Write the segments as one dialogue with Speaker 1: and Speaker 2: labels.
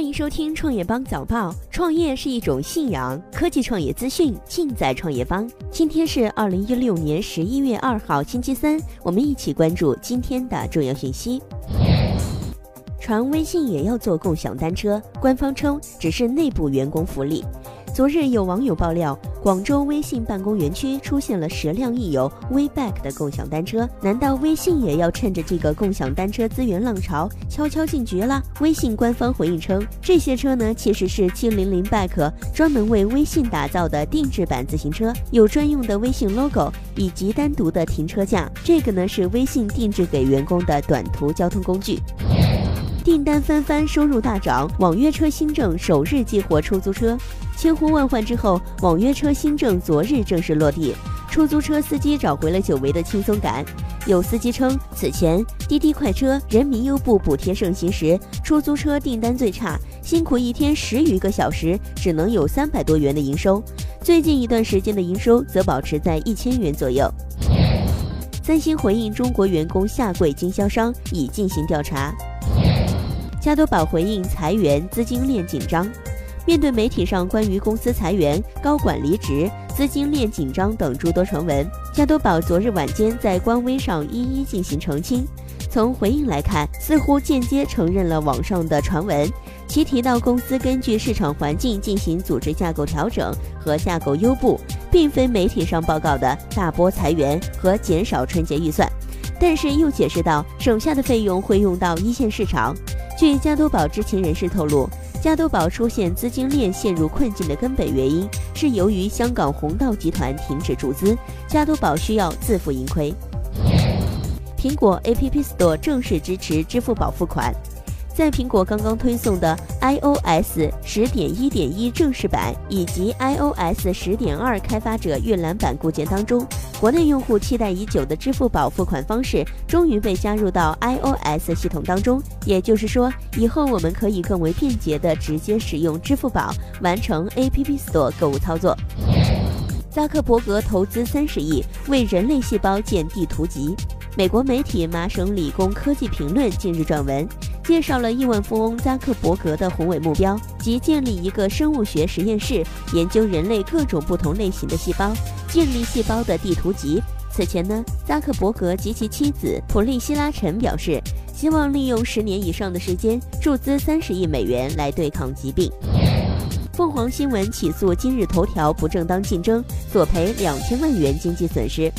Speaker 1: 欢迎收听创业邦早报。创业是一种信仰，科技创业资讯尽在创业邦。今天是二零一六年十一月二号，星期三，我们一起关注今天的重要讯息。传微信也要做共享单车，官方称只是内部员工福利。昨日有网友爆料，广州微信办公园区出现了十辆印有 WeBack 的共享单车，难道微信也要趁着这个共享单车资源浪潮悄悄进局了？微信官方回应称，这些车呢其实是700 Back 专门为微信打造的定制版自行车，有专用的微信 logo 以及单独的停车架。这个呢是微信定制给员工的短途交通工具。订单翻番，收入大涨，网约车新政首日激活出租车。千呼万唤之后，网约车新政昨日正式落地，出租车司机找回了久违的轻松感。有司机称，此前滴滴快车、人民优步补贴盛行时，出租车订单最差，辛苦一天十余个小时，只能有三百多元的营收。最近一段时间的营收则保持在一千元左右。三星回应中国员工下跪经销商，已进行调查。加多宝回应裁员、资金链紧张。面对媒体上关于公司裁员、高管离职、资金链紧张等诸多传闻，加多宝昨日晚间在官微上一一进行澄清。从回应来看，似乎间接承认了网上的传闻。其提到公司根据市场环境进行组织架构调整和架构优步，并非媒体上报告的大波裁员和减少春节预算。但是又解释到，省下的费用会用到一线市场。据加多宝知情人士透露，加多宝出现资金链陷入困境的根本原因是由于香港红道集团停止注资，加多宝需要自负盈亏。苹果 App Store 正式支持支付宝付款。在苹果刚刚推送的 iOS 十点一点一正式版以及 iOS 十点二开发者预览版固件当中，国内用户期待已久的支付宝付款方式终于被加入到 iOS 系统当中。也就是说，以后我们可以更为便捷地直接使用支付宝完成 App Store 购物操作。扎克伯格投资三十亿为人类细胞建地图集。美国媒体麻省理工科技评论近日撰文。介绍了亿万富翁扎克伯格的宏伟目标，即建立一个生物学实验室，研究人类各种不同类型的细胞，建立细胞的地图集。此前呢，扎克伯格及其妻子普利希拉陈表示，希望利用十年以上的时间，注资三十亿美元来对抗疾病。凤凰新闻起诉今日头条不正当竞争，索赔两千万元经济损失。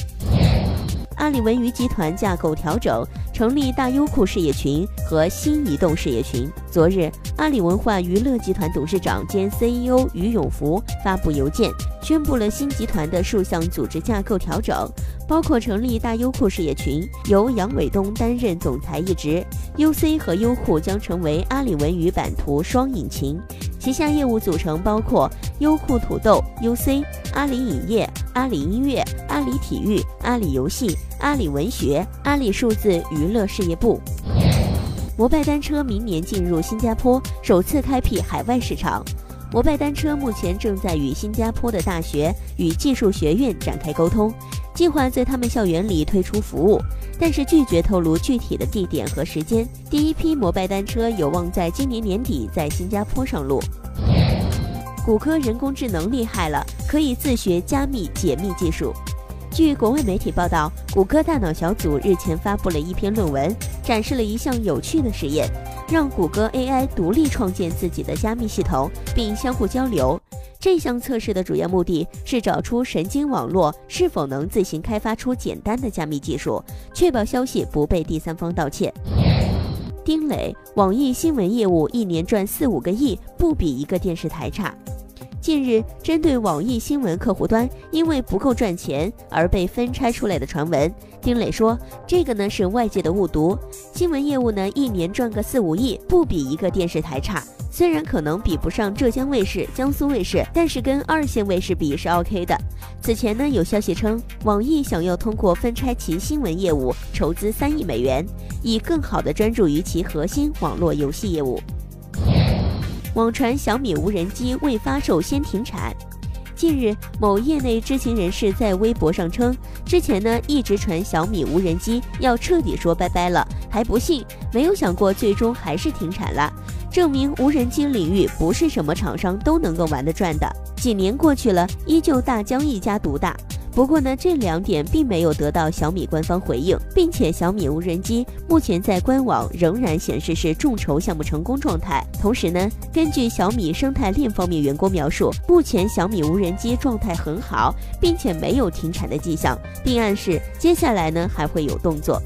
Speaker 1: 阿里文娱集团架构调整，成立大优酷事业群和新移动事业群。昨日，阿里文化娱乐集团董事长兼 CEO 于永福发布邮件，宣布了新集团的数项组织架构调整，包括成立大优酷事业群，由杨伟东担任总裁一职；UC 和优酷将成为阿里文娱版图双引擎。旗下业务组成包括优酷土豆、UC、阿里影业、阿里音乐、阿里体育、阿里游戏、阿里文学、阿里数字娱乐事业部。摩拜单车明年进入新加坡，首次开辟海外市场。摩拜单车目前正在与新加坡的大学与技术学院展开沟通，计划在他们校园里推出服务。但是拒绝透露具体的地点和时间。第一批摩拜单车有望在今年年底在新加坡上路。谷歌人工智能厉害了，可以自学加密解密技术。据国外媒体报道，谷歌大脑小组日前发布了一篇论文，展示了一项有趣的实验，让谷歌 AI 独立创建自己的加密系统，并相互交流。这项测试的主要目的是找出神经网络是否能自行开发出简单的加密技术，确保消息不被第三方盗窃。丁磊，网易新闻业务一年赚四五个亿，不比一个电视台差。近日，针对网易新闻客户端因为不够赚钱而被分拆出来的传闻，丁磊说：“这个呢是外界的误读，新闻业务呢一年赚个四五亿，不比一个电视台差。虽然可能比不上浙江卫视、江苏卫视，但是跟二线卫视比是 OK 的。”此前呢，有消息称，网易想要通过分拆其新闻业务筹资三亿美元，以更好的专注于其核心网络游戏业务。网传小米无人机未发售先停产。近日，某业内知情人士在微博上称，之前呢一直传小米无人机要彻底说拜拜了，还不信，没有想过最终还是停产了。证明无人机领域不是什么厂商都能够玩得转的。几年过去了，依旧大疆一家独大。不过呢，这两点并没有得到小米官方回应，并且小米无人机目前在官网仍然显示是众筹项目成功状态。同时呢，根据小米生态链方面员工描述，目前小米无人机状态很好，并且没有停产的迹象，并暗示接下来呢还会有动作。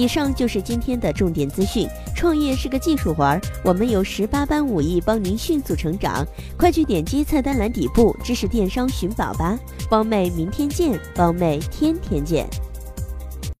Speaker 1: 以上就是今天的重点资讯。创业是个技术活儿，我们有十八般武艺帮您迅速成长。快去点击菜单栏底部知识电商寻宝吧，包妹明天见，包妹天天见。